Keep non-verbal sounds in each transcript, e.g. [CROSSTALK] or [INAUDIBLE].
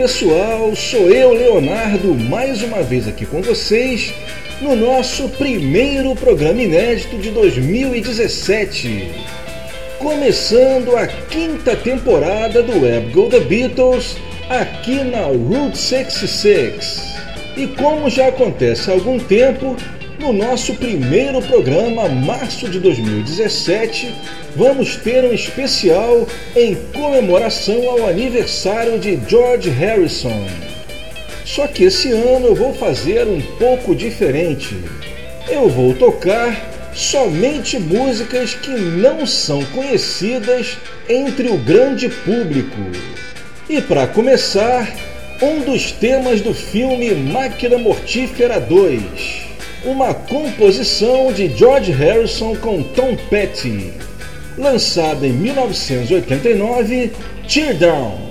Pessoal, sou eu, Leonardo, mais uma vez aqui com vocês no nosso primeiro programa inédito de 2017. Começando a quinta temporada do Web Go The Beatles aqui na Route 66. E como já acontece há algum tempo, no nosso primeiro programa, março de 2017, vamos ter um especial em comemoração ao aniversário de George Harrison. Só que esse ano eu vou fazer um pouco diferente. Eu vou tocar somente músicas que não são conhecidas entre o grande público. E para começar, um dos temas do filme Máquina Mortífera 2 uma composição de George Harrison com Tom Petty, lançada em 1989, Tear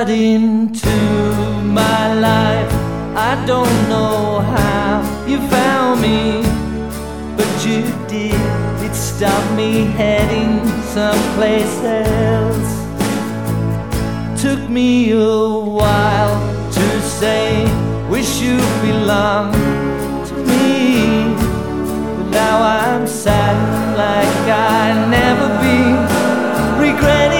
got into my life. I don't know how you found me, but you did. It stopped me heading someplace else. Took me a while to say, wish you belonged to me. But now I'm sad like I never been, regretting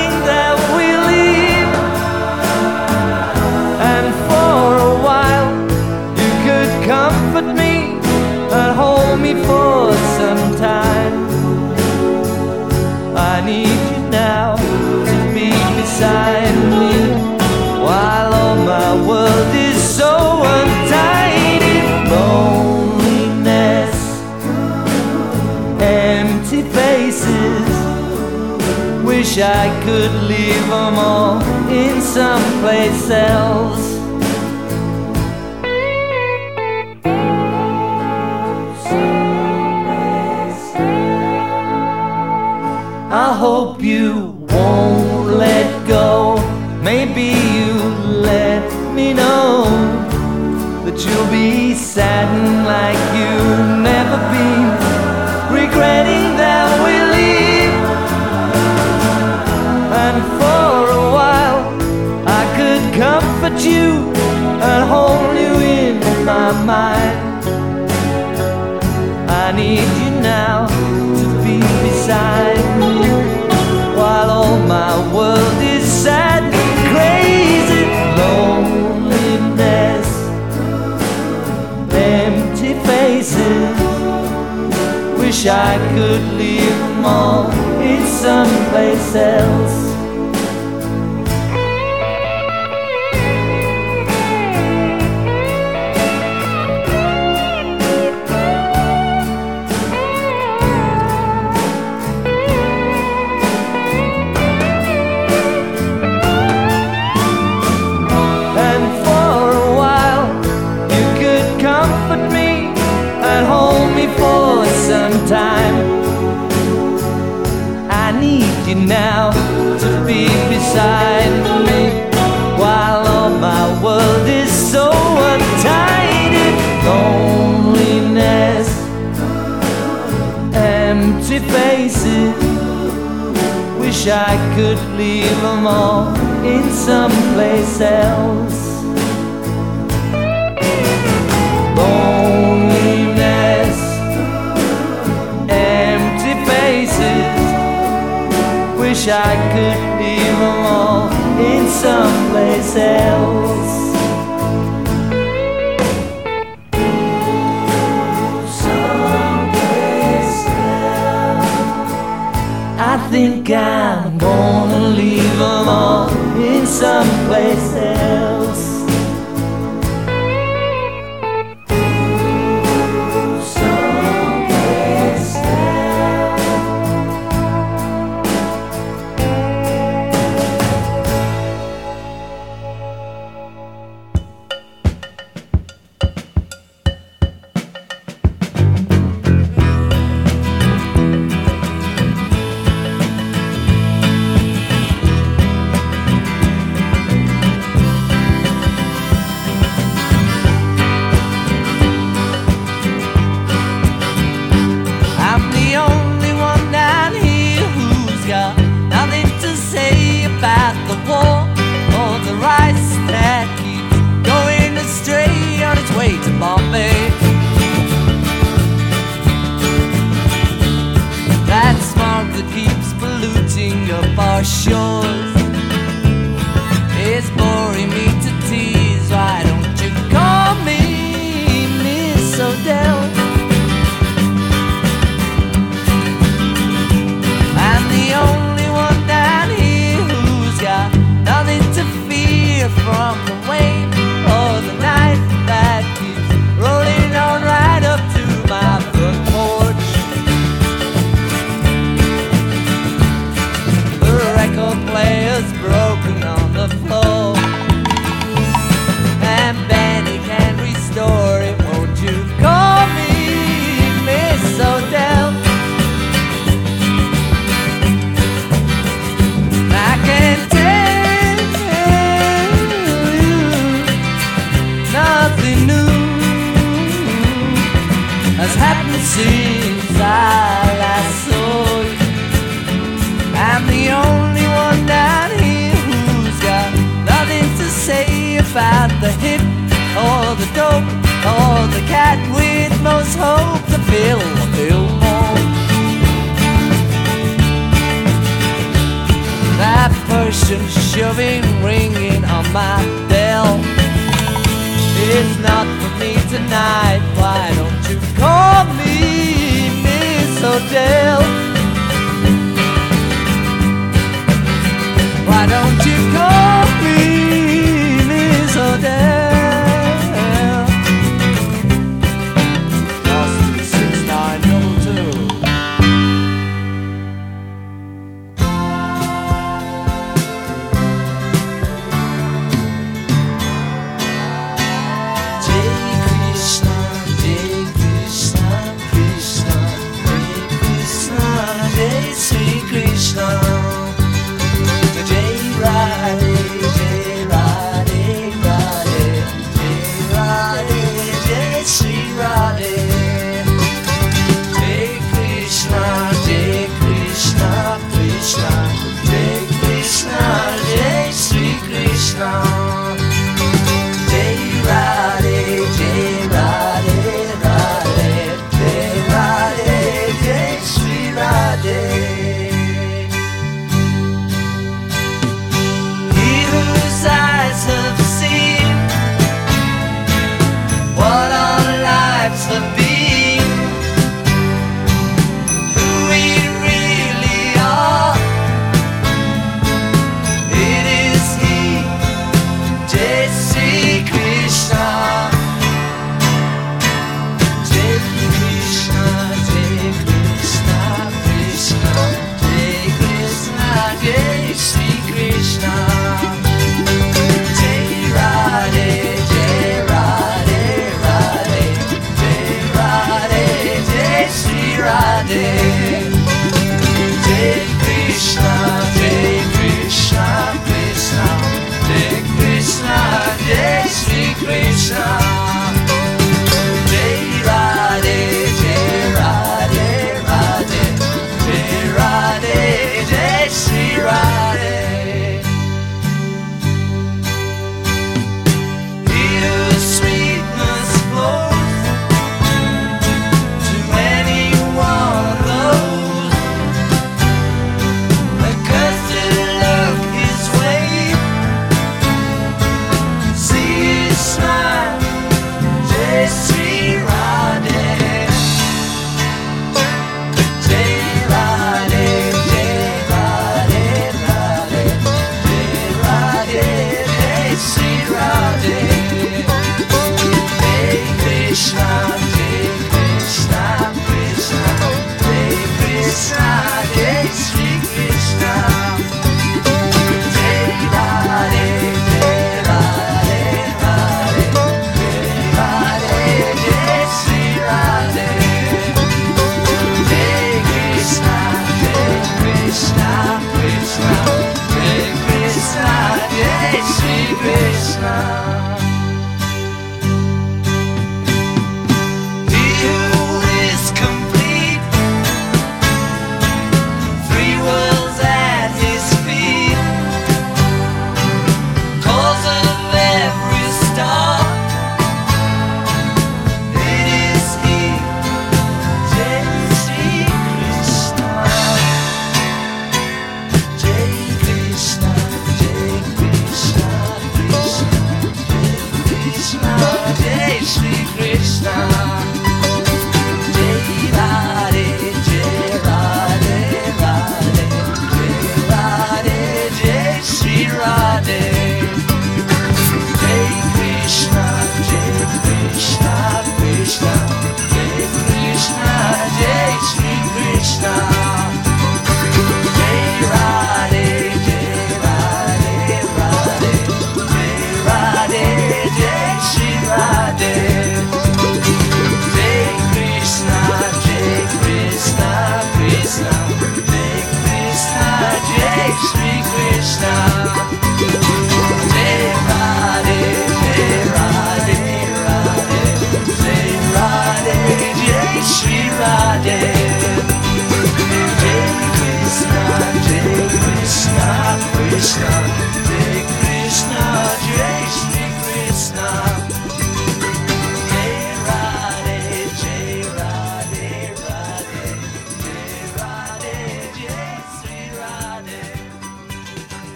I could leave them all in someplace else. I hope you won't let go. Maybe you let me know that you'll be saddened like you and hold you in my mind. I need you now to be beside me while all my world is sad crazy. Loneliness, empty faces. Wish I could leave them all in someplace else. Wish I could leave them all in someplace else. Loneliness, empty faces. Wish I could leave them all in someplace else. Think I'm gonna leave them all in someplace else.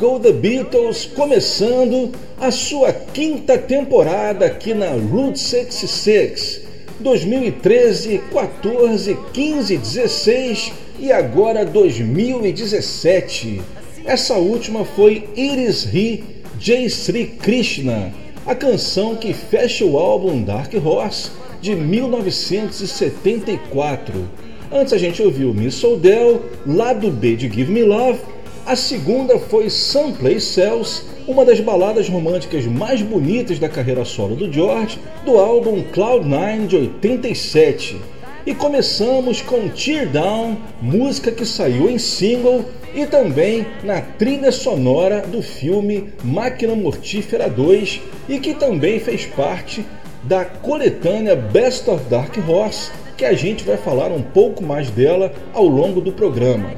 Go The Beatles começando a sua quinta temporada aqui na Route 66. 2013, 14, 15, 16 e agora 2017. Essa última foi Iris Ri Jay Sri Krishna, a canção que fecha o álbum Dark Horse de 1974. Antes a gente ouviu Miss Odell, lado B de Give Me Love a segunda foi Someplace Cells, uma das baladas românticas mais bonitas da carreira solo do George, do álbum Cloud9 de 87. E começamos com Tear Down, música que saiu em single e também na trilha sonora do filme Máquina Mortífera 2 e que também fez parte da coletânea Best of Dark Horse, que a gente vai falar um pouco mais dela ao longo do programa.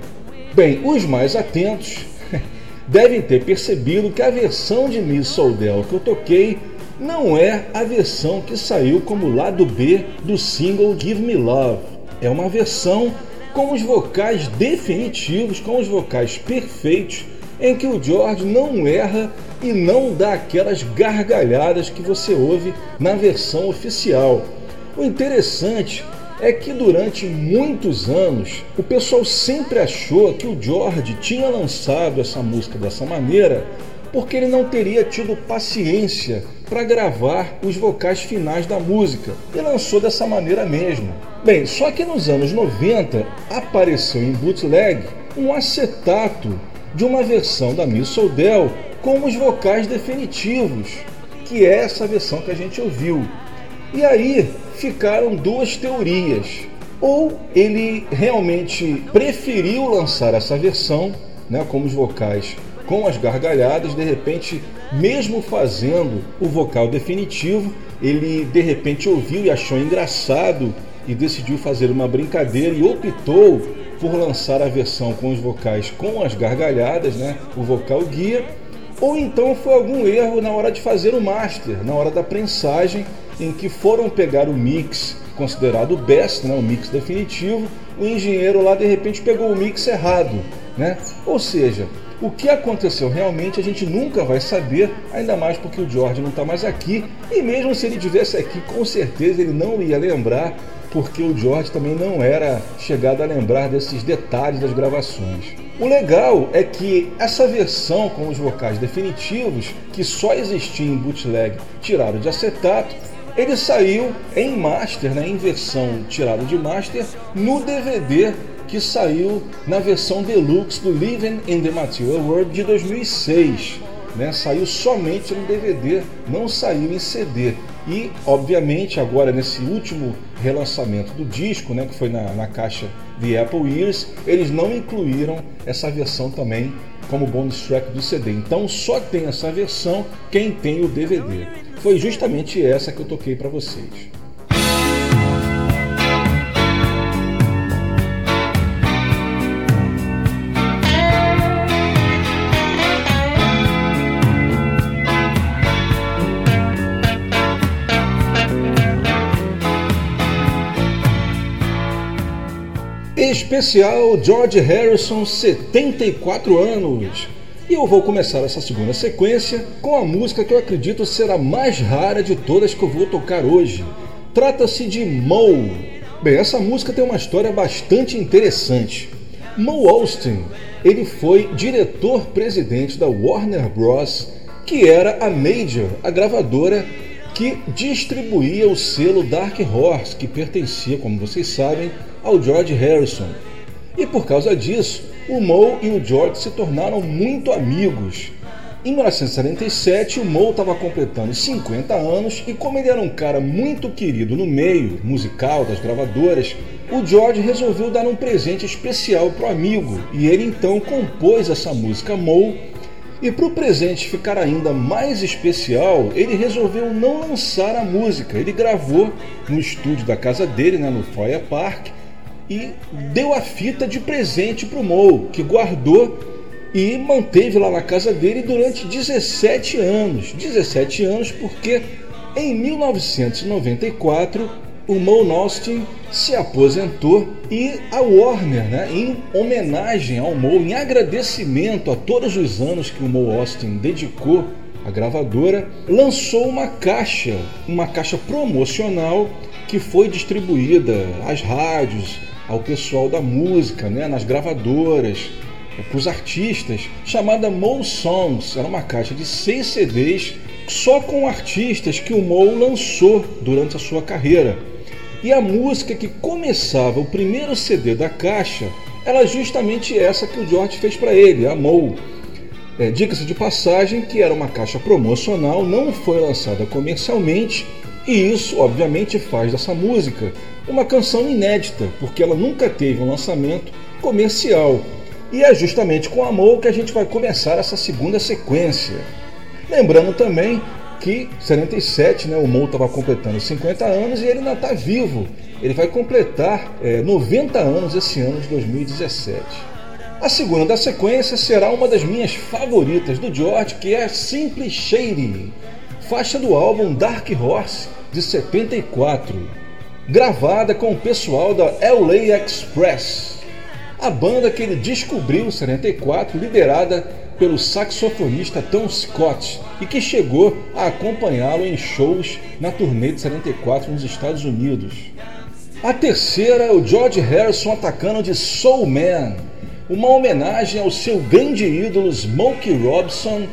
Bem, os mais atentos [LAUGHS] devem ter percebido que a versão de Miss Soldel que eu toquei não é a versão que saiu como lado B do single Give Me Love. É uma versão com os vocais definitivos, com os vocais perfeitos, em que o George não erra e não dá aquelas gargalhadas que você ouve na versão oficial. O interessante é que durante muitos anos o pessoal sempre achou que o George tinha lançado essa música dessa maneira porque ele não teria tido paciência para gravar os vocais finais da música e lançou dessa maneira mesmo. Bem, só que nos anos 90 apareceu em bootleg um acetato de uma versão da Miss Soldel com os vocais definitivos, que é essa versão que a gente ouviu. E aí ficaram duas teorias. Ou ele realmente preferiu lançar essa versão, né, como os vocais com as gargalhadas, de repente, mesmo fazendo o vocal definitivo, ele de repente ouviu e achou engraçado e decidiu fazer uma brincadeira e optou por lançar a versão com os vocais com as gargalhadas, né, o vocal guia, ou então foi algum erro na hora de fazer o master, na hora da prensagem em que foram pegar o mix considerado best, né, o mix definitivo, o engenheiro lá de repente pegou o mix errado, né? Ou seja, o que aconteceu realmente a gente nunca vai saber, ainda mais porque o George não está mais aqui, e mesmo se ele estivesse aqui, com certeza ele não ia lembrar, porque o George também não era chegado a lembrar desses detalhes das gravações. O legal é que essa versão com os vocais definitivos, que só existia em bootleg tirado de acetato, ele saiu em master, né, em versão tirada de master, no DVD que saiu na versão deluxe do Living in the Material World de 2006. Né, saiu somente no DVD, não saiu em CD. E, obviamente, agora nesse último relançamento do disco, né, que foi na, na caixa de Apple Ears, eles não incluíram essa versão também como bonus track do CD. Então só tem essa versão quem tem o DVD foi justamente essa que eu toquei para vocês. Especial George Harrison, 74 anos. E eu vou começar essa segunda sequência com a música que eu acredito ser a mais rara de todas que eu vou tocar hoje. Trata-se de Moe. Bem, essa música tem uma história bastante interessante. Moe Austin, ele foi diretor-presidente da Warner Bros., que era a Major, a gravadora que distribuía o selo Dark Horse, que pertencia, como vocês sabem, ao George Harrison. E por causa disso, o Moe e o George se tornaram muito amigos. Em 1947, o Moe estava completando 50 anos e, como ele era um cara muito querido no meio musical das gravadoras, o George resolveu dar um presente especial para o amigo e ele então compôs essa música Moe. E para o presente ficar ainda mais especial, ele resolveu não lançar a música. Ele gravou no estúdio da casa dele, né, no Foyer Park, e deu a fita de presente para o Mo, que guardou e manteve lá na casa dele durante 17 anos. 17 anos porque em 1994 o Mo Austin se aposentou e a Warner, né, em homenagem ao Mo, em agradecimento a todos os anos que o Mo Austin dedicou à gravadora, lançou uma caixa, uma caixa promocional que foi distribuída às rádios, ao pessoal da música, né, nas gravadoras, para os artistas, chamada Mo Songs. Era uma caixa de seis CDs só com artistas que o Mo lançou durante a sua carreira. E a música que começava o primeiro CD da caixa era justamente essa que o George fez para ele, a Mo. É, Diga-se de passagem que era uma caixa promocional, não foi lançada comercialmente, e isso obviamente faz dessa música uma canção inédita, porque ela nunca teve um lançamento comercial. E é justamente com Amor que a gente vai começar essa segunda sequência. Lembrando também que 77, né, o Mo estava completando 50 anos e ele ainda está vivo. Ele vai completar é, 90 anos esse ano de 2017. A segunda da sequência será uma das minhas favoritas do George, que é Simply Shady, faixa do álbum Dark Horse de 74, gravada com o pessoal da LA Express, a banda que ele descobriu em 74, liderada pelo saxofonista Tom Scott e que chegou a acompanhá-lo em shows na turnê de 74 nos Estados Unidos. A terceira é o George Harrison atacando de Soul Man, uma homenagem ao seu grande ídolo Smokey Robinson,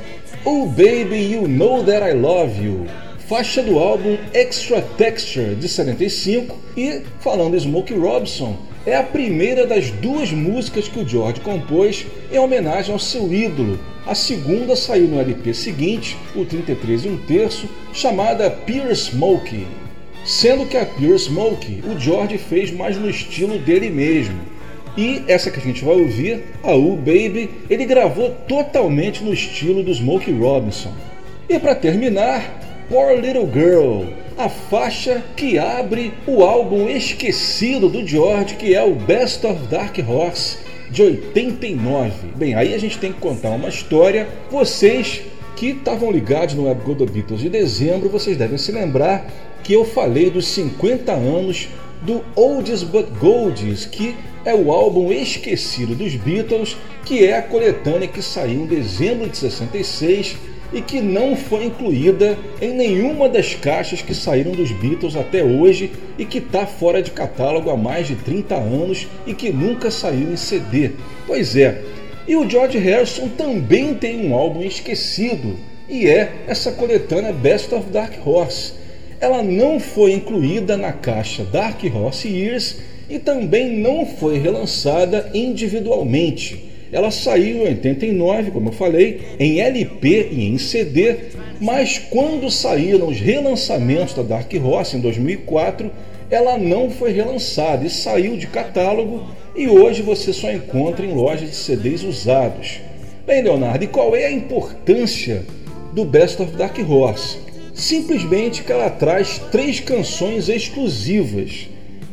Oh Baby You Know That I Love You, faixa do álbum Extra Texture de 75 e, falando em Smokey Robinson, é a primeira das duas músicas que o George compôs em homenagem ao seu ídolo. A segunda saiu no LP seguinte, o 33 e um terço, chamada Pure Smokey. Sendo que a Pure Smokey o George fez mais no estilo dele mesmo. E essa que a gente vai ouvir, a U Baby, ele gravou totalmente no estilo do Smokey Robinson. E para terminar, Poor Little Girl, a faixa que abre o álbum esquecido do George, que é o Best of Dark Horse de 89. Bem, aí a gente tem que contar uma história. Vocês que estavam ligados no Web Go do Beatles de dezembro, vocês devem se lembrar que eu falei dos 50 anos do Oldies But Goldies, que é o álbum esquecido dos Beatles, que é a coletânea que saiu em dezembro de 66 e que não foi incluída em nenhuma das caixas que saíram dos Beatles até hoje e que está fora de catálogo há mais de 30 anos e que nunca saiu em CD. Pois é, e o George Harrison também tem um álbum esquecido e é essa coletânea Best of Dark Horse. Ela não foi incluída na caixa Dark Horse Years e também não foi relançada individualmente. Ela saiu em 89, como eu falei, em LP e em CD, mas quando saíram os relançamentos da Dark Horse em 2004, ela não foi relançada e saiu de catálogo e hoje você só encontra em lojas de CDs usados. Bem, Leonardo, e qual é a importância do Best of Dark Horse? Simplesmente que ela traz três canções exclusivas.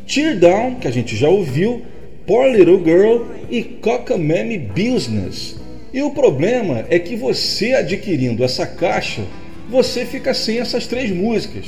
Tear Down, que a gente já ouviu, Poor Little Girl e Cockamamie Business. E o problema é que você adquirindo essa caixa, você fica sem essas três músicas.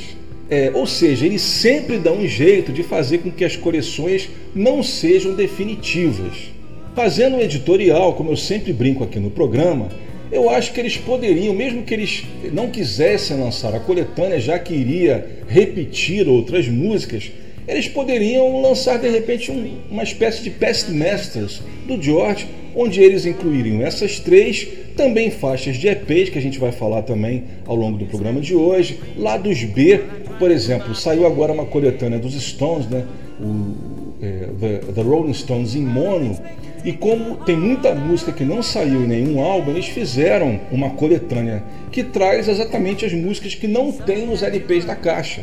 É, ou seja, ele sempre dá um jeito de fazer com que as coleções não sejam definitivas. Fazendo um editorial, como eu sempre brinco aqui no programa, eu acho que eles poderiam, mesmo que eles não quisessem lançar a coletânea, já que iria repetir outras músicas, eles poderiam lançar de repente um, uma espécie de Past Masters do George, onde eles incluiriam essas três, também faixas de EPs, que a gente vai falar também ao longo do programa de hoje, lados B, por exemplo, saiu agora uma coletânea dos Stones, né? O, é, the, the Rolling Stones em mono, e como tem muita música que não saiu em nenhum álbum, eles fizeram uma coletânea que traz exatamente as músicas que não tem nos LPs da caixa.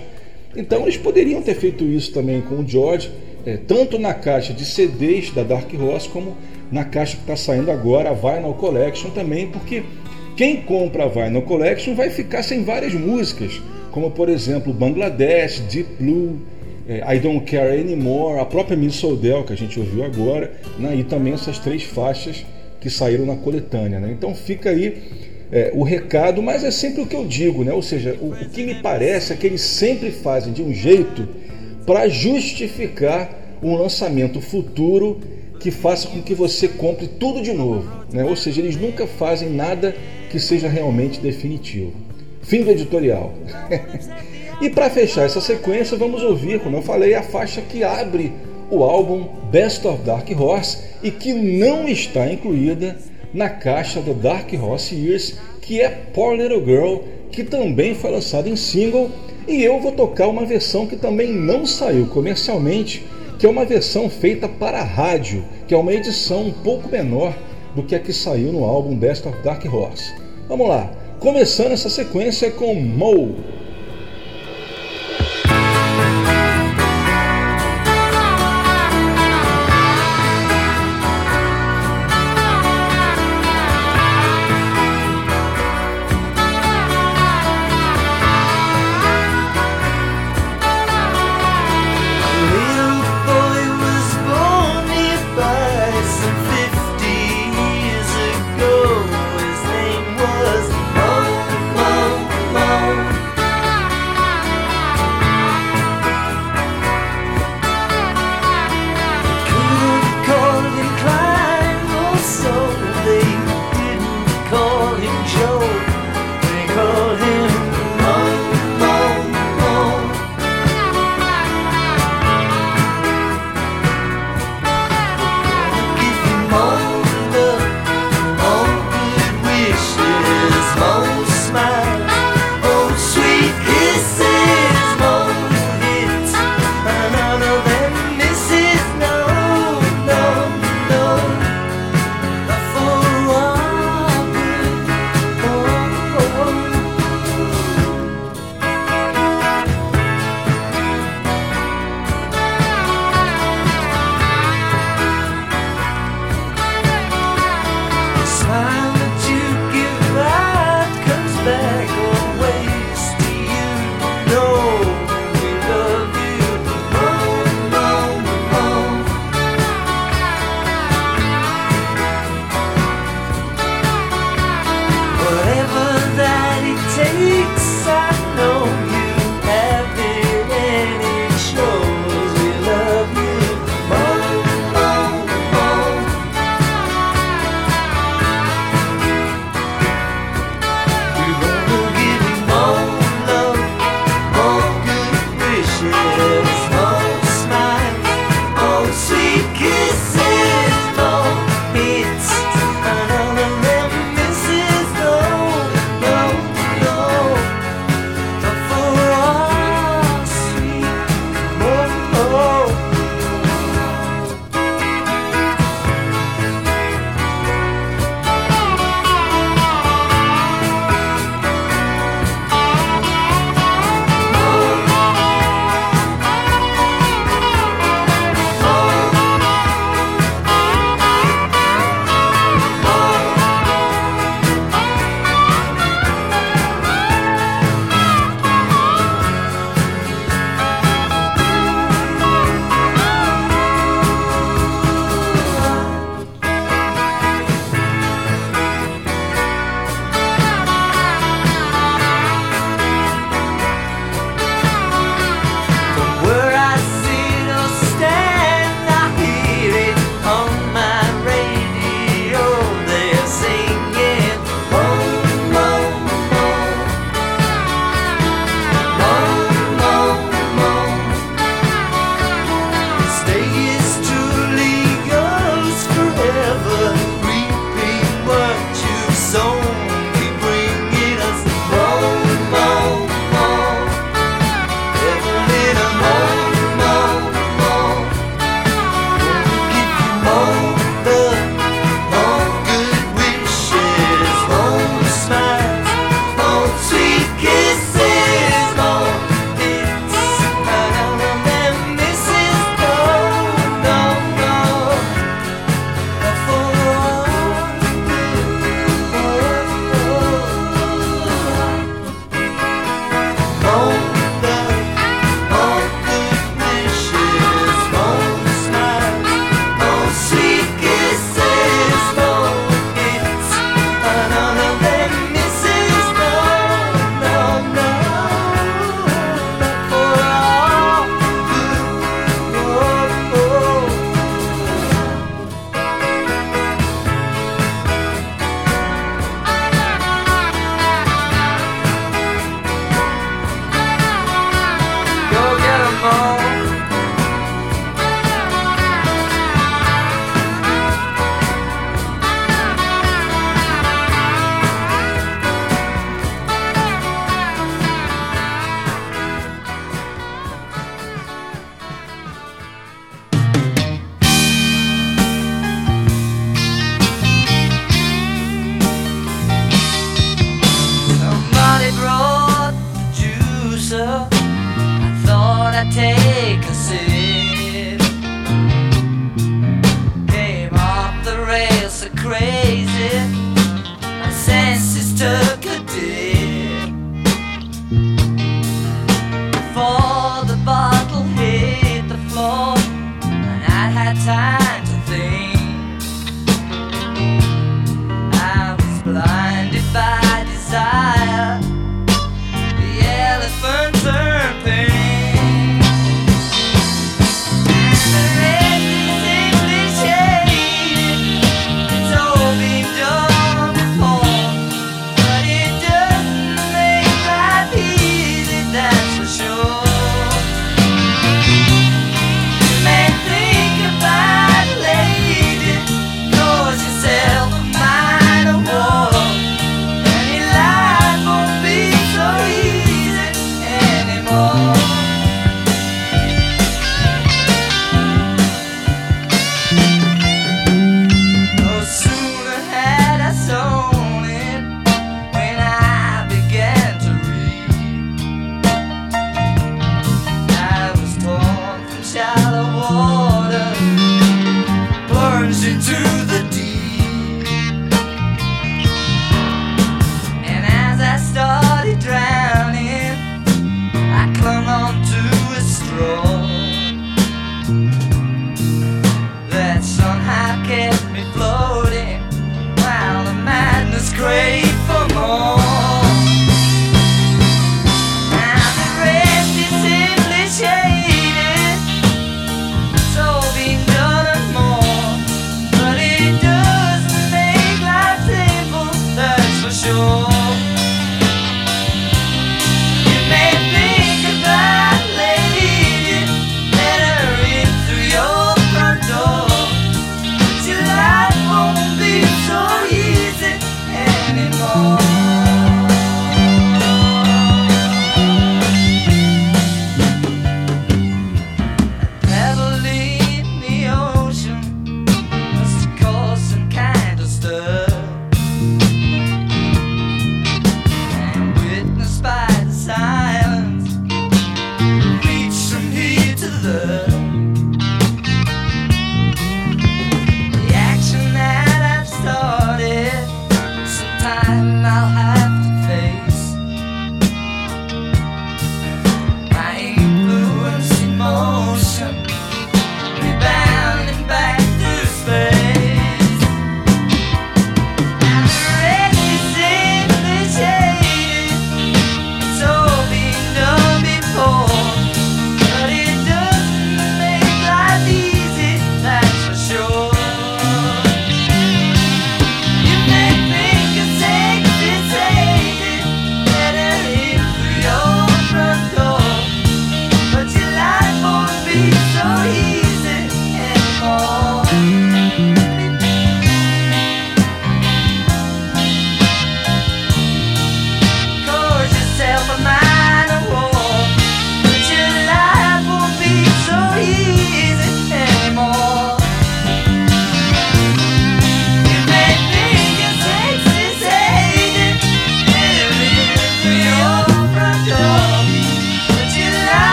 Então eles poderiam ter feito isso também com o George, é, tanto na caixa de CDs da Dark Horse, como na caixa que está saindo agora, a Vinyl Collection também, porque quem compra a Vinyl Collection vai ficar sem várias músicas, como por exemplo Bangladesh, Deep Blue, é, I Don't Care Anymore, a própria Miss Soldel que a gente ouviu agora, né, e também essas três faixas que saíram na coletânea. Né? Então fica aí é, o recado, mas é sempre o que eu digo, né? ou seja, o, o que me parece é que eles sempre fazem de um jeito para justificar um lançamento futuro que faça com que você compre tudo de novo. Né? Ou seja, eles nunca fazem nada que seja realmente definitivo. Fim do editorial. [LAUGHS] e para fechar essa sequência, vamos ouvir, como eu falei, a faixa que abre o álbum Best of Dark Horse e que não está incluída na caixa do Dark Horse Years, que é Poor Little Girl, que também foi lançado em single. E eu vou tocar uma versão que também não saiu comercialmente, que é uma versão feita para rádio, que é uma edição um pouco menor do que a que saiu no álbum Best of Dark Horse. Vamos lá, começando essa sequência com Mo.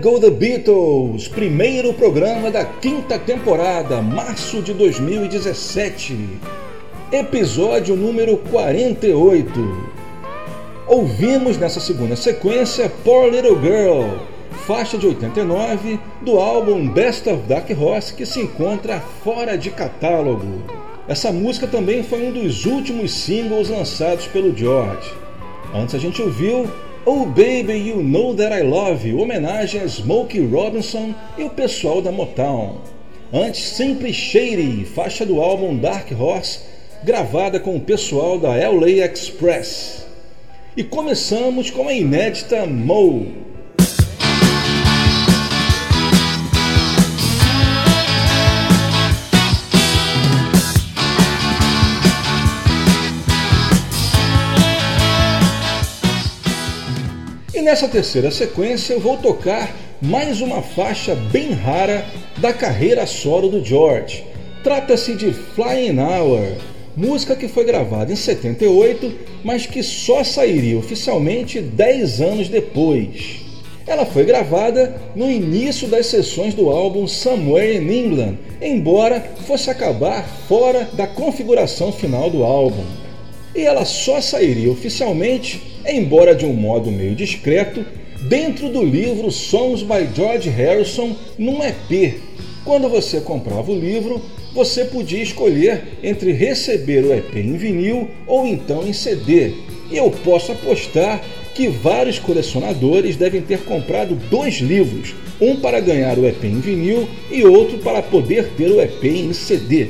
Go The Beatles, primeiro programa da quinta temporada, março de 2017. Episódio número 48. Ouvimos nessa segunda sequência Poor Little Girl, faixa de 89 do álbum Best of Dark Horse que se encontra fora de catálogo. Essa música também foi um dos últimos singles lançados pelo George. Antes a gente ouviu Oh Baby You Know That I Love homenagem a Smokey Robinson e o pessoal da Motown. Antes, Simply Shady, faixa do álbum Dark Horse, gravada com o pessoal da LA Express. E começamos com a inédita Mo, E nessa terceira sequência eu vou tocar mais uma faixa bem rara da carreira solo do George. Trata-se de Flying Hour, música que foi gravada em 78, mas que só sairia oficialmente 10 anos depois. Ela foi gravada no início das sessões do álbum Somewhere in England, embora fosse acabar fora da configuração final do álbum. E ela só sairia oficialmente embora de um modo meio discreto, dentro do livro Songs by George Harrison num EP. Quando você comprava o livro, você podia escolher entre receber o EP em vinil ou então em CD. E eu posso apostar que vários colecionadores devem ter comprado dois livros, um para ganhar o EP em vinil e outro para poder ter o EP em CD.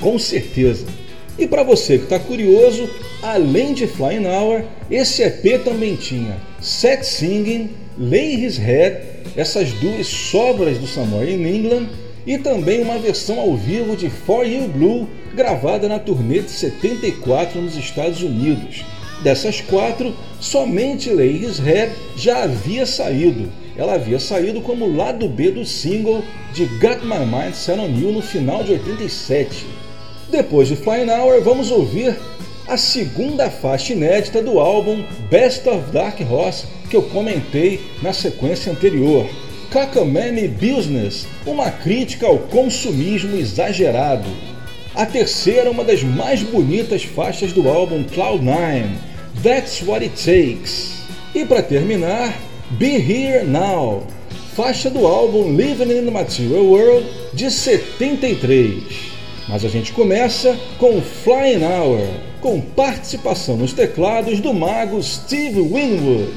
Com certeza. E para você que está curioso, além de Flying Hour, esse EP também tinha Set Singing, Lay His Head, essas duas sobras do Somewhere in England, e também uma versão ao vivo de For You Blue, gravada na turnê de 74 nos Estados Unidos. Dessas quatro, somente Lay His Head já havia saído. Ela havia saído como lado B do single de Got My Mind Set On You no final de 87. Depois de Flying Hour, vamos ouvir a segunda faixa inédita do álbum Best of Dark Horse que eu comentei na sequência anterior. Cockamamie Business, uma crítica ao consumismo exagerado. A terceira, uma das mais bonitas faixas do álbum Cloud9, That's What It Takes. E para terminar, Be Here Now, faixa do álbum Living in the Material World de 73. Mas a gente começa com Flying Hour, com participação nos teclados do mago Steve Winwood.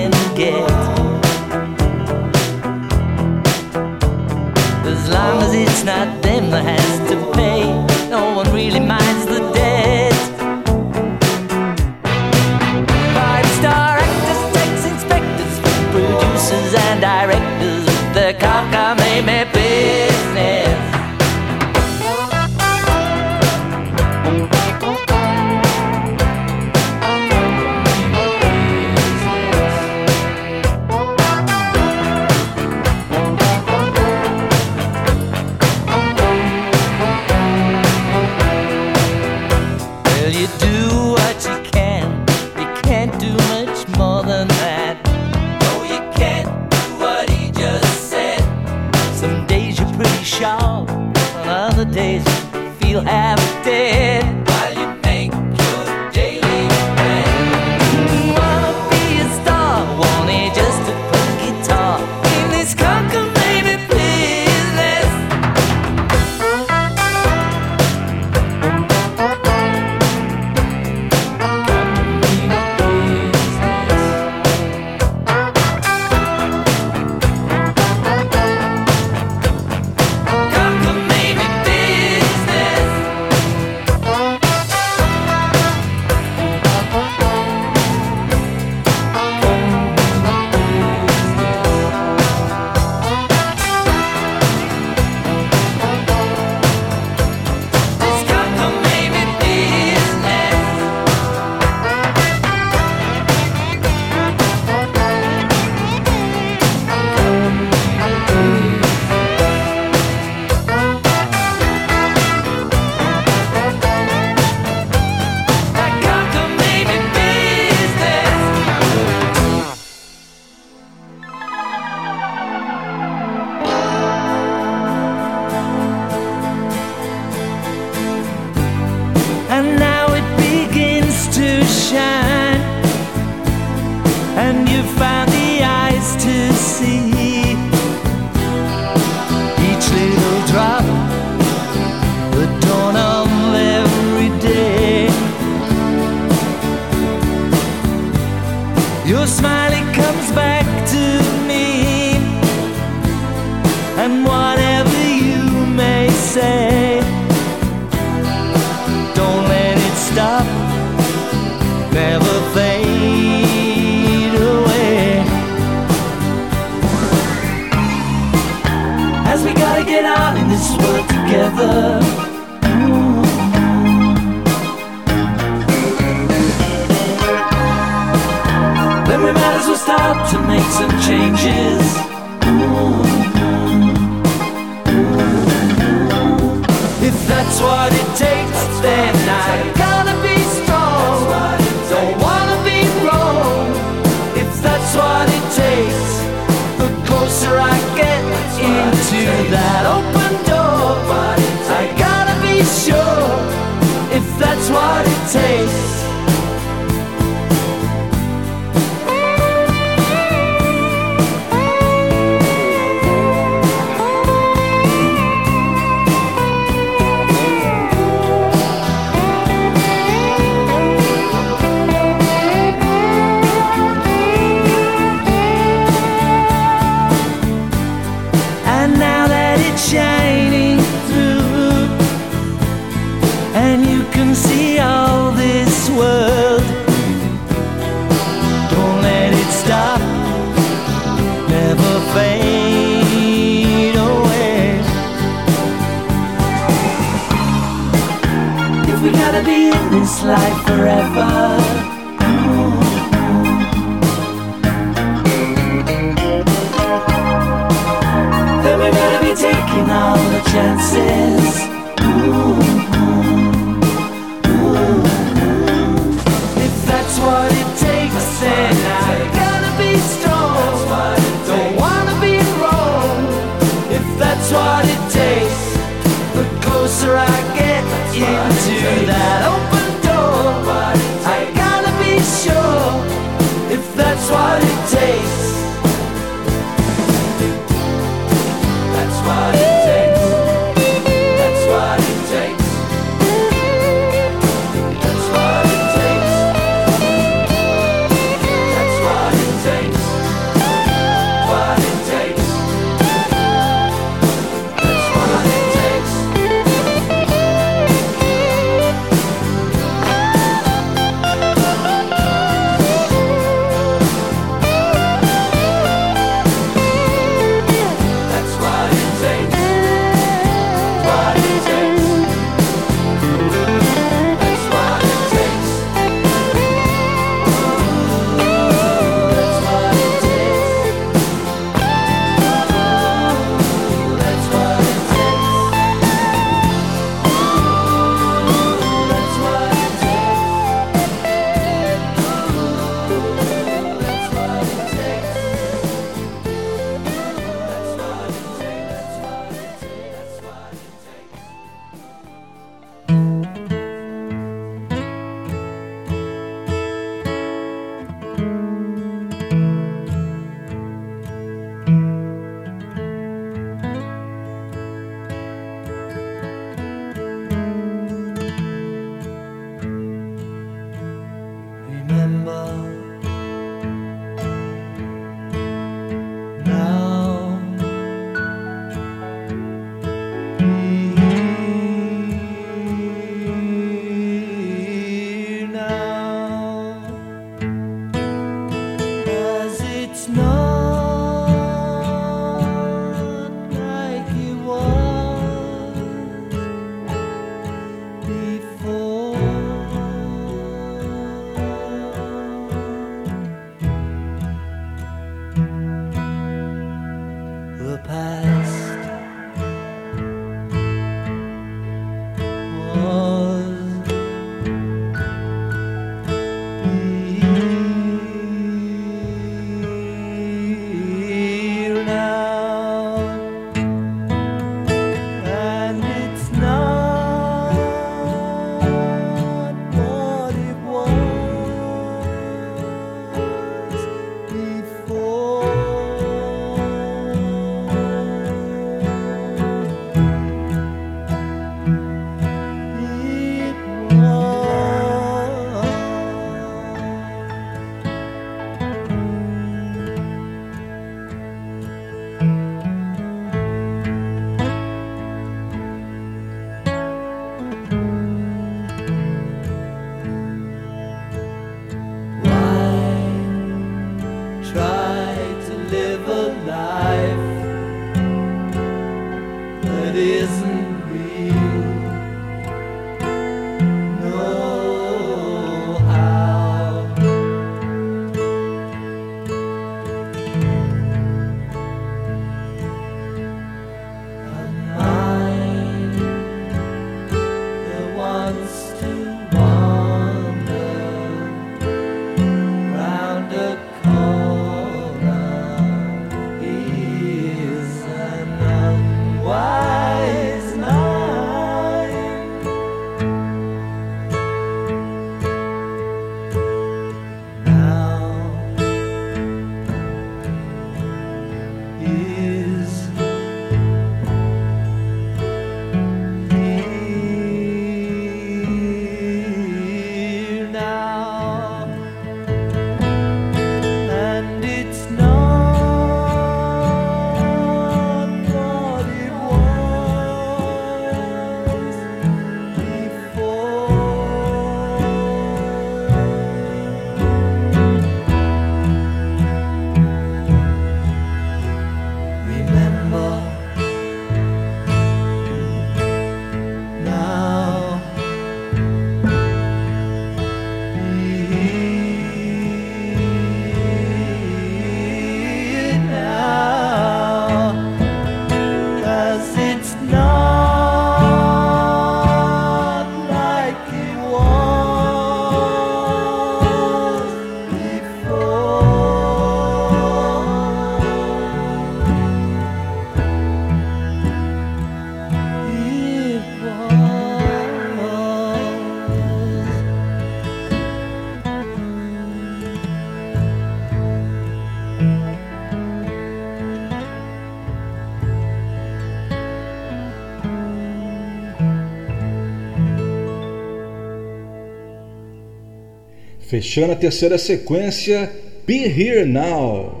Fechando a terceira sequência, Be Here Now.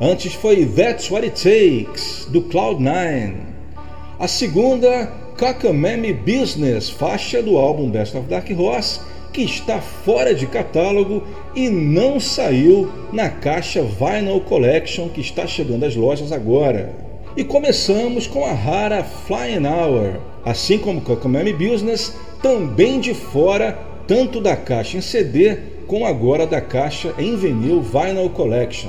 Antes foi That's What It Takes, do Cloud9. A segunda, Cockamamie Business, faixa do álbum Best of Dark Horse, que está fora de catálogo e não saiu na caixa Vinyl Collection que está chegando às lojas agora. E começamos com a rara Flying Hour, assim como Cockamamie Business, também de fora tanto da caixa em CD como agora da caixa em vinil Vinyl Collection.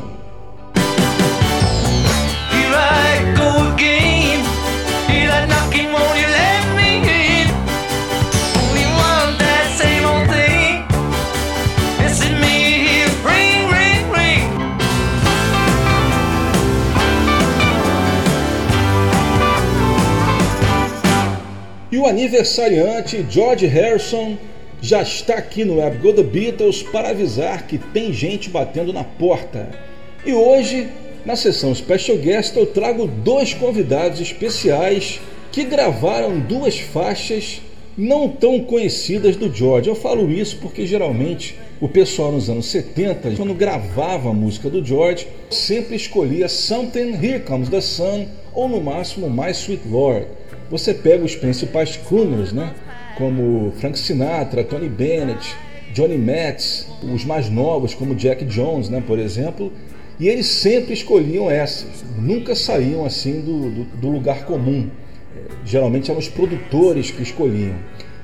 E o aniversariante George Harrison já está aqui no Web Go The Beatles para avisar que tem gente batendo na porta. E hoje, na sessão Special Guest, eu trago dois convidados especiais que gravaram duas faixas não tão conhecidas do George. Eu falo isso porque geralmente o pessoal nos anos 70, quando gravava a música do George, sempre escolhia Something Here Comes the Sun ou no máximo My Sweet Lord. Você pega os principais crooners, né? Como Frank Sinatra, Tony Bennett, Johnny Metz, os mais novos como Jack Jones, né, por exemplo, e eles sempre escolhiam essas, nunca saíam assim do, do, do lugar comum. Geralmente eram os produtores que escolhiam.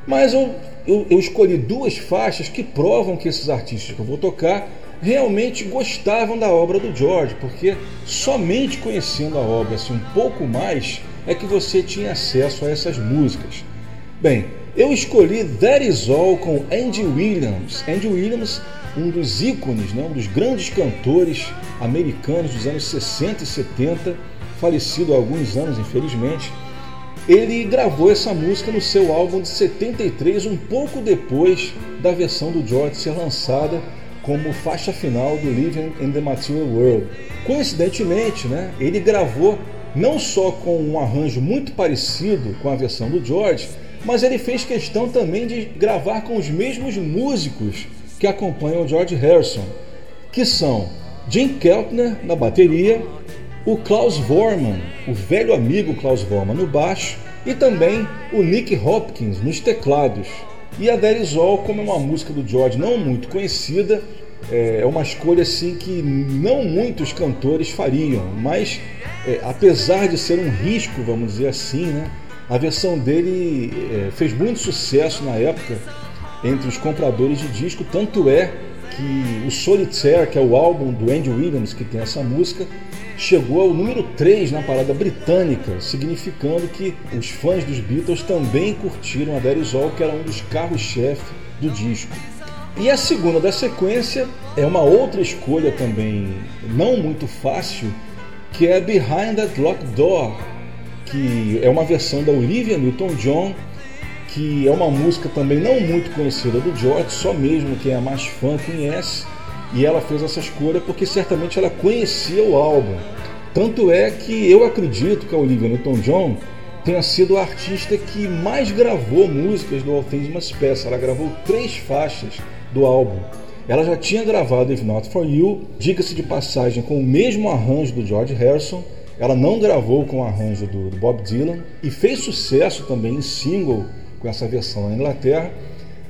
Mas eu, eu, eu escolhi duas faixas que provam que esses artistas que eu vou tocar realmente gostavam da obra do George, porque somente conhecendo a obra assim, um pouco mais é que você tinha acesso a essas músicas. Bem, eu escolhi That Is All com Andy Williams. Andy Williams, um dos ícones, né, um dos grandes cantores americanos dos anos 60 e 70, falecido há alguns anos, infelizmente. Ele gravou essa música no seu álbum de 73, um pouco depois da versão do George ser lançada como faixa final do Living in the Material World. Coincidentemente, né, ele gravou não só com um arranjo muito parecido com a versão do George, mas ele fez questão também de gravar com os mesmos músicos que acompanham o George Harrison, que são Jim Keltner na bateria, o Klaus Vormann, o velho amigo Klaus Vormann no baixo, e também o Nick Hopkins nos teclados. E a There Is All, como é uma música do George não muito conhecida, é uma escolha assim que não muitos cantores fariam, mas é, apesar de ser um risco, vamos dizer assim, né, a versão dele é, fez muito sucesso na época entre os compradores de disco, tanto é que o Solitaire, que é o álbum do Andy Williams que tem essa música, chegou ao número 3 na parada britânica, significando que os fãs dos Beatles também curtiram a There All, que era um dos carros-chefe do disco. E a segunda da sequência é uma outra escolha também não muito fácil, que é Behind That Locked Door, que é uma versão da Olivia Newton-John, que é uma música também não muito conhecida do George, só mesmo quem é mais fã conhece, e ela fez essa escolha porque certamente ela conhecia o álbum. Tanto é que eu acredito que a Olivia Newton-John tenha sido a artista que mais gravou músicas do All Things Must Pass. Ela gravou três faixas do álbum. Ela já tinha gravado If Not For You, diga-se de passagem, com o mesmo arranjo do George Harrison, ela não gravou com o arranjo do, Bob Dylan e fez sucesso também em single com essa versão na Inglaterra.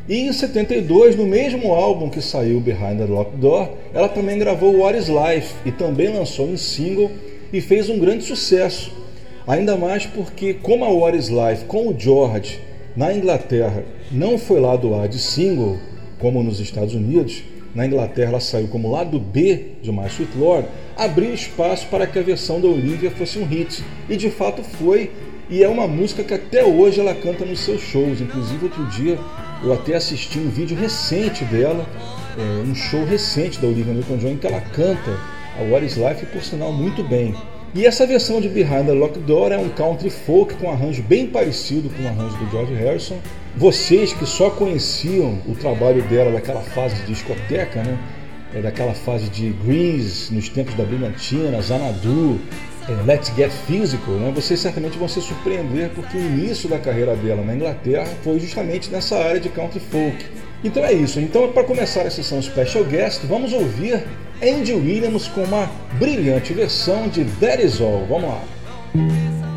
E em 72, no mesmo álbum que saiu Behind the Locked Door, ela também gravou What Is Life e também lançou em single e fez um grande sucesso. Ainda mais porque, como a What Is Life com o George na Inglaterra não foi lado A de single, como nos Estados Unidos, na Inglaterra ela saiu como lado B de My Sweet Lord, abriu espaço para que a versão da Olivia fosse um hit. E de fato foi, e é uma música que até hoje ela canta nos seus shows. Inclusive, outro dia eu até assisti um vídeo recente dela, é, um show recente da Olivia Newton-John, em que ela canta a What Is Life, por sinal, muito bem. E essa versão de Behind the Locked Door é um country folk com um arranjo bem parecido com o arranjo do George Harrison. Vocês que só conheciam o trabalho dela daquela fase de discoteca, né? É, daquela fase de Grease, nos tempos da Brilhantina, Xanadu, é, Let's Get Physical, né? vocês certamente vão se surpreender porque o início da carreira dela na Inglaterra foi justamente nessa área de country folk. Então é isso. Então, para começar a sessão Special Guest, vamos ouvir Andy Williams com uma brilhante versão de That Is All. Vamos lá.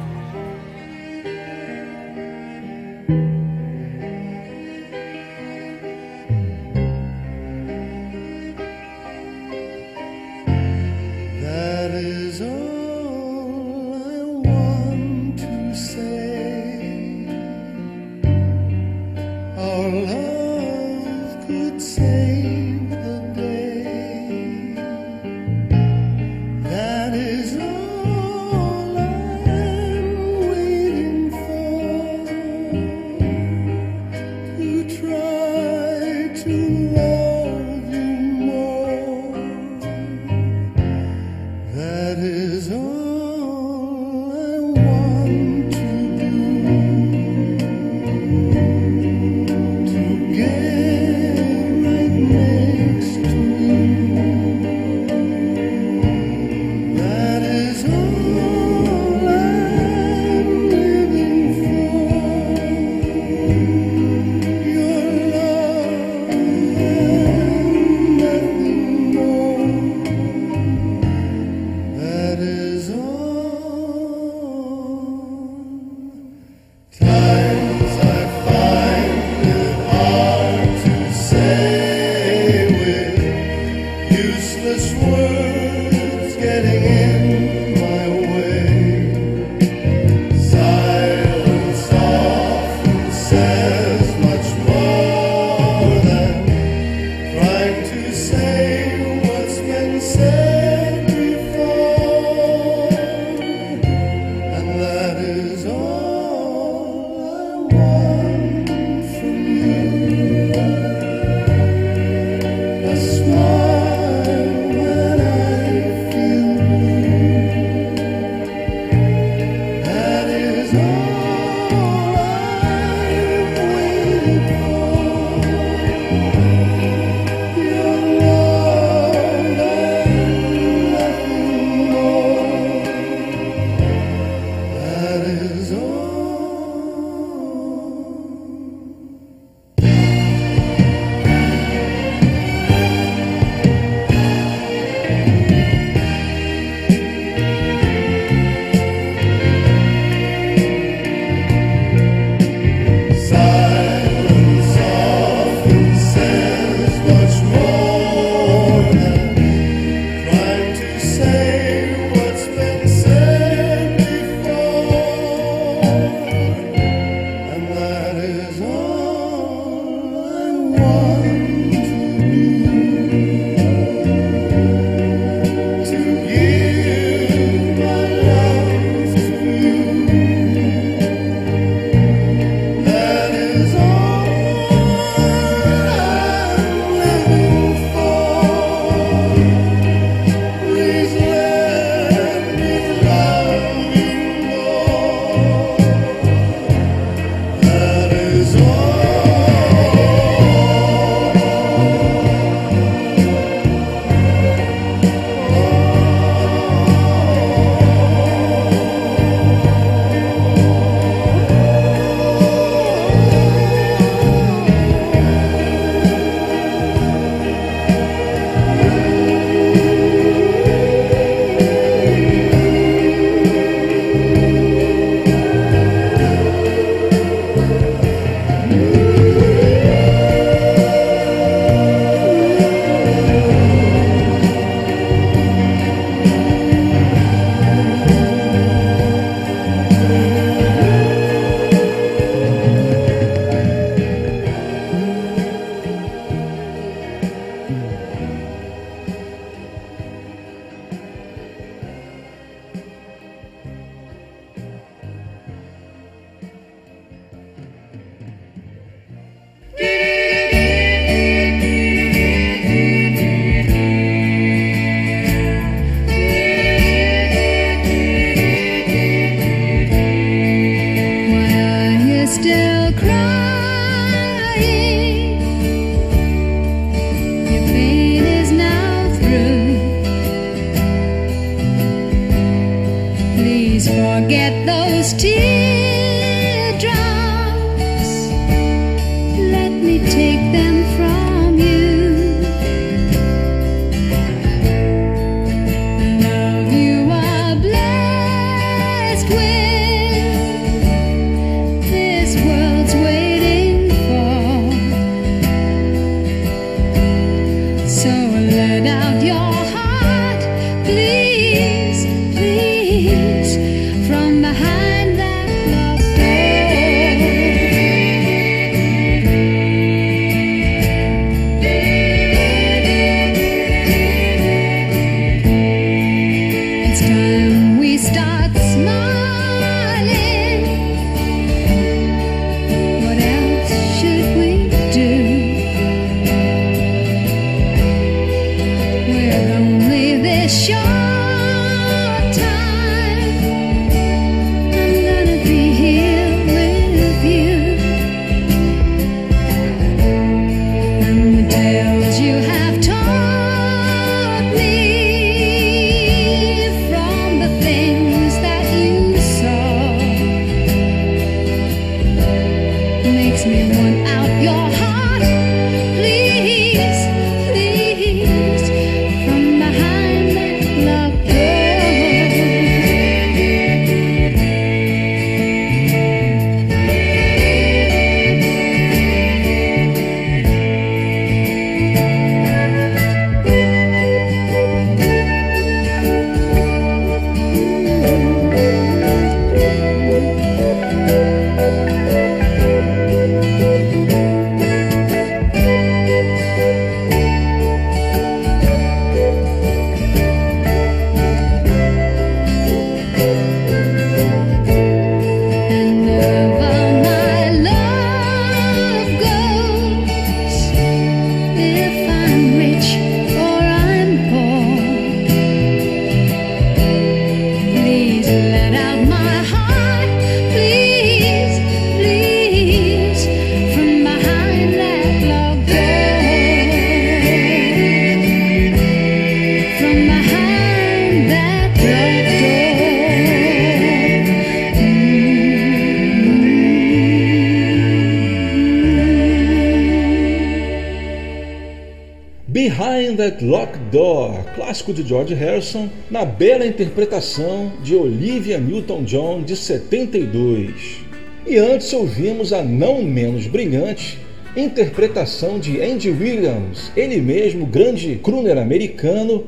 Clássico de George Harrison na bela interpretação de Olivia Newton-John de 72. E antes ouvimos a não menos brilhante interpretação de Andy Williams, ele mesmo grande crooner americano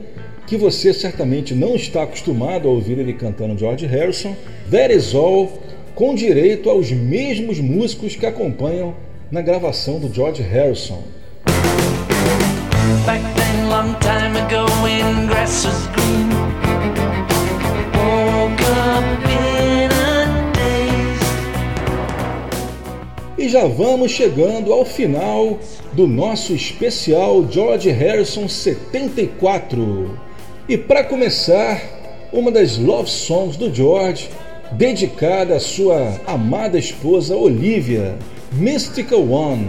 que você certamente não está acostumado a ouvir ele cantando George Harrison, That Is All, com direito aos mesmos músicos que acompanham na gravação do George Harrison. E já vamos chegando ao final do nosso especial George Harrison 74. E para começar, uma das love songs do George, dedicada à sua amada esposa Olivia, Mystical One.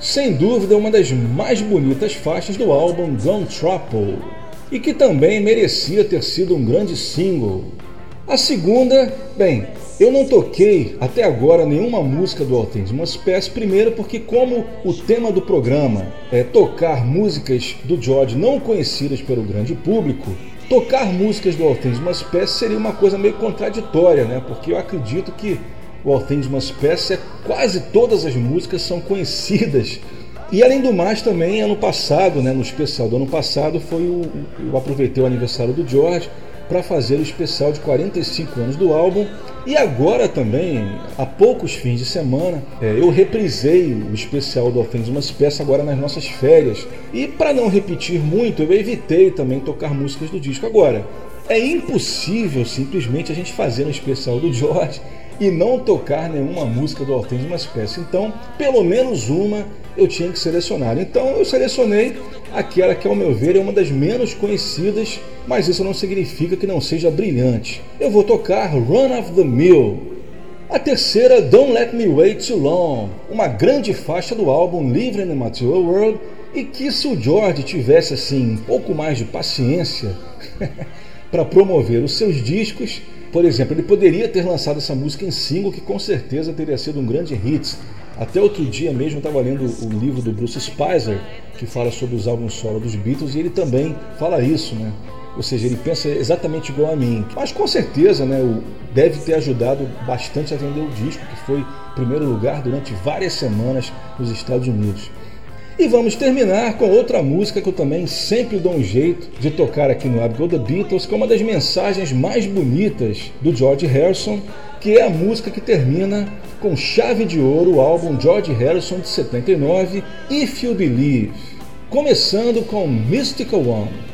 Sem dúvida uma das mais bonitas faixas do álbum Gone Trouble e que também merecia ter sido um grande single. A segunda, bem, eu não toquei até agora nenhuma música do Things Must Pass, primeiro porque como o tema do programa é tocar músicas do George não conhecidas pelo grande público, tocar músicas do Things Must Pass seria uma coisa meio contraditória, né? Porque eu acredito que o Pass, é, quase todas as músicas são conhecidas. E além do mais, também ano passado, né, no especial do ano passado, foi o, eu aproveitei o aniversário do George para fazer o especial de 45 anos do álbum. E agora também, há poucos fins de semana, é, eu reprisei o especial do Things Must Pass agora nas nossas férias. E para não repetir muito, eu evitei também tocar músicas do disco. Agora, é impossível simplesmente a gente fazer um especial do George e não tocar nenhuma música do Hortêncio Mas Peça. Então, pelo menos uma eu tinha que selecionar. Então, eu selecionei aquela que, ao meu ver, é uma das menos conhecidas, mas isso não significa que não seja brilhante. Eu vou tocar Run of the Mill. A terceira, Don't Let Me Wait Too Long, uma grande faixa do álbum Livre in the Material World, e que se o George tivesse assim um pouco mais de paciência [LAUGHS] para promover os seus discos, por exemplo, ele poderia ter lançado essa música em single, que com certeza teria sido um grande hit. Até outro dia mesmo estava lendo o livro do Bruce Spicer, que fala sobre os álbuns solo dos Beatles, e ele também fala isso, né? Ou seja, ele pensa exatamente igual a mim. Mas com certeza, né, deve ter ajudado bastante a vender o disco, que foi primeiro lugar durante várias semanas nos Estados Unidos. E vamos terminar com outra música que eu também sempre dou um jeito de tocar aqui no Abigail The Beatles, que é uma das mensagens mais bonitas do George Harrison, que é a música que termina com chave de ouro o álbum George Harrison de 79, If You Believe, começando com Mystical One.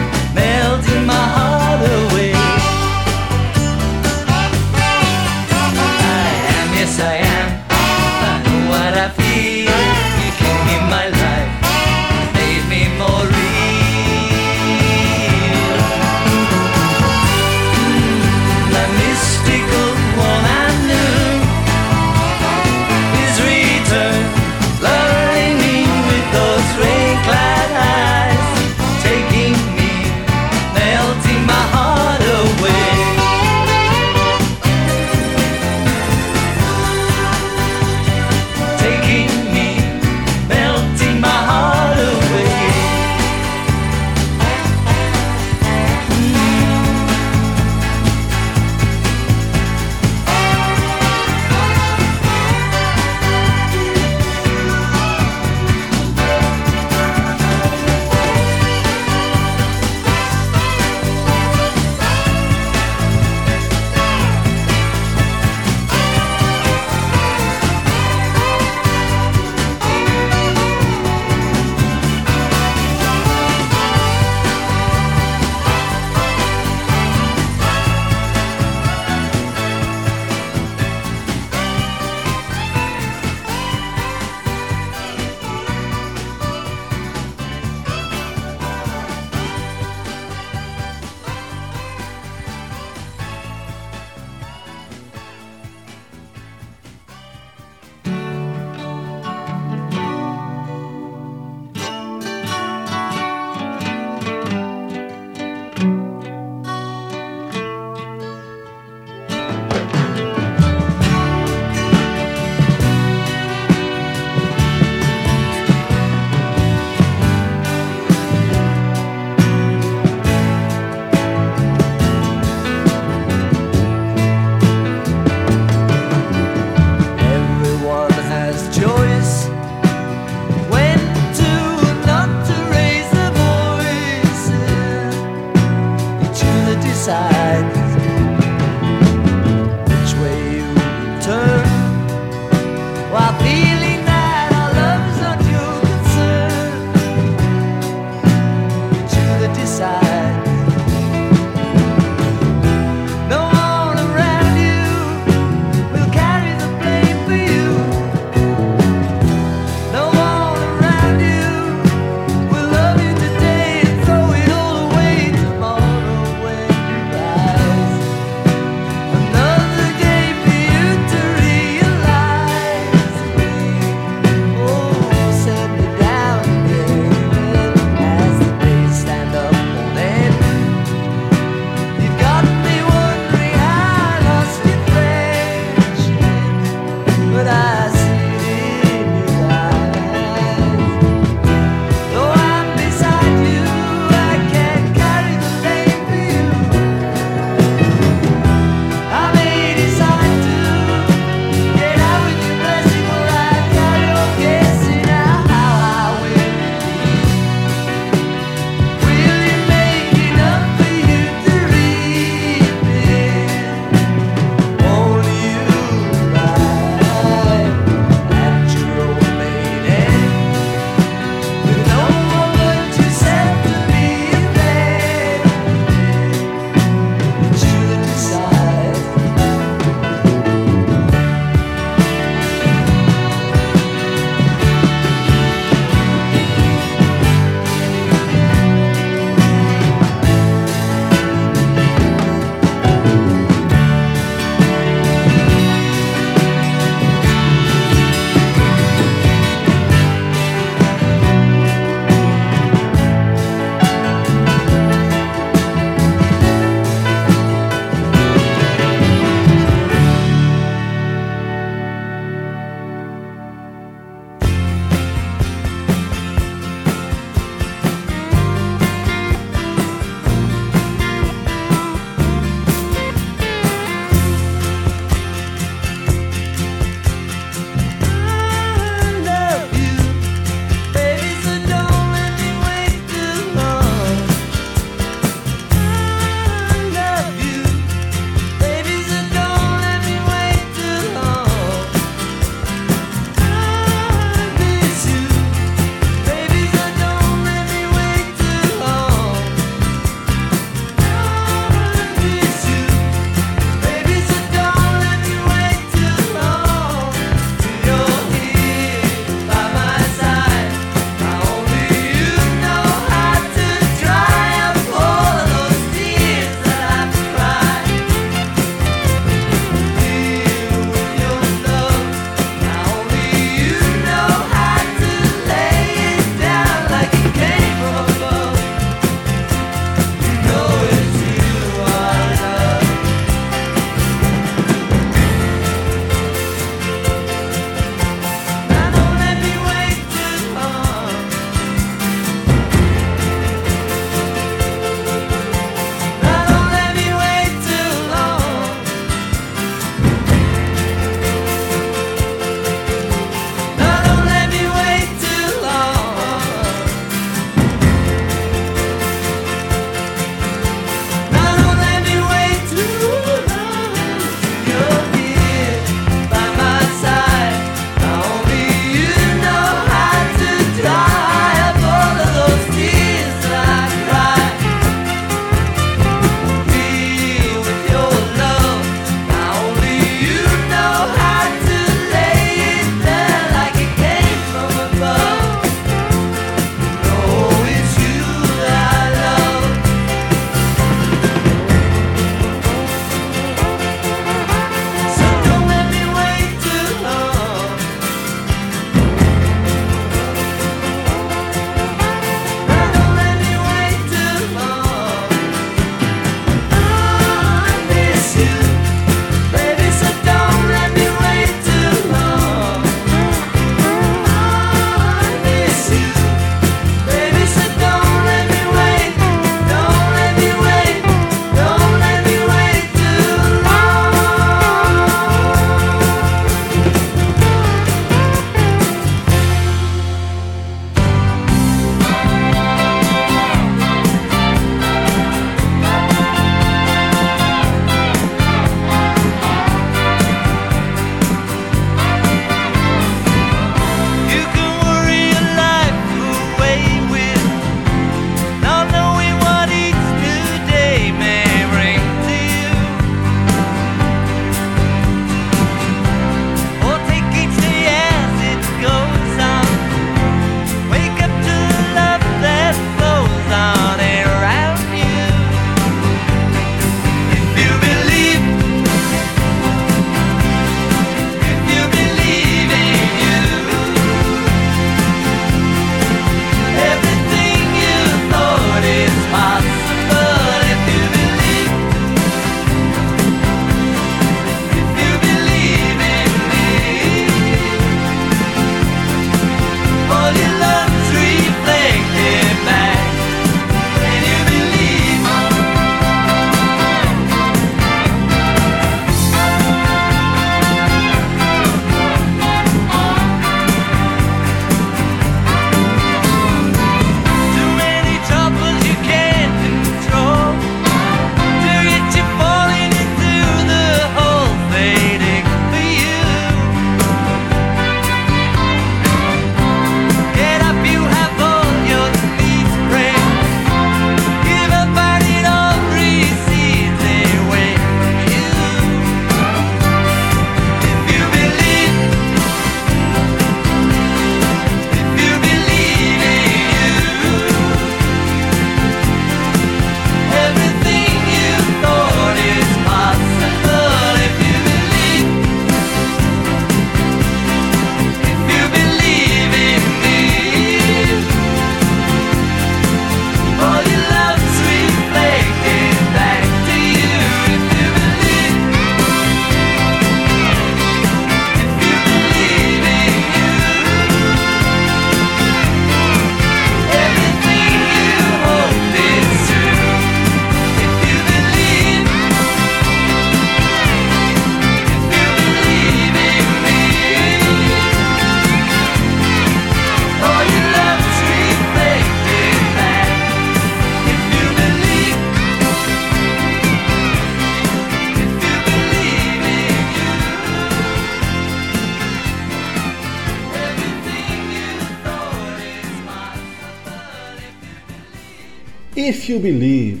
You Believe.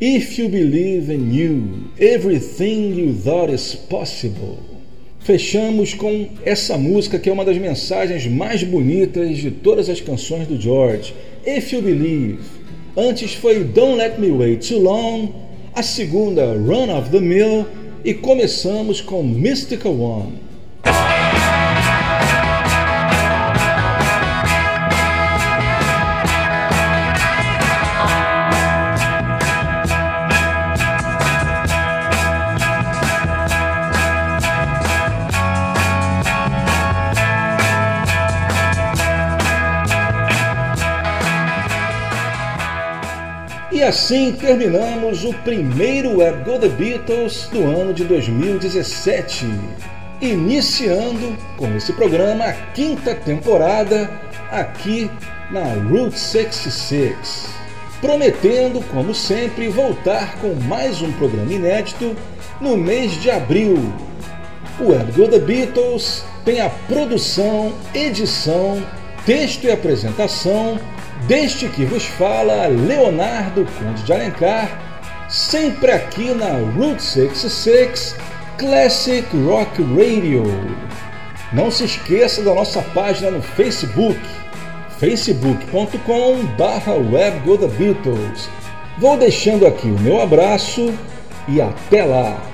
If You Believe in You, Everything You Thought Is Possible. Fechamos com essa música que é uma das mensagens mais bonitas de todas as canções do George, If You Believe. Antes foi Don't Let Me Wait Too Long, a segunda Run of the Mill e começamos com Mystical One. Assim terminamos o primeiro Web Go The Beatles do ano de 2017, iniciando com esse programa a quinta temporada aqui na Route 66, prometendo, como sempre, voltar com mais um programa inédito no mês de abril. O Web Go The Beatles tem a produção, edição, texto e apresentação Deste que vos fala, Leonardo Conde de Alencar, sempre aqui na Route 66 Classic Rock Radio. Não se esqueça da nossa página no Facebook, facebook.com barra Beatles. Vou deixando aqui o meu abraço e até lá!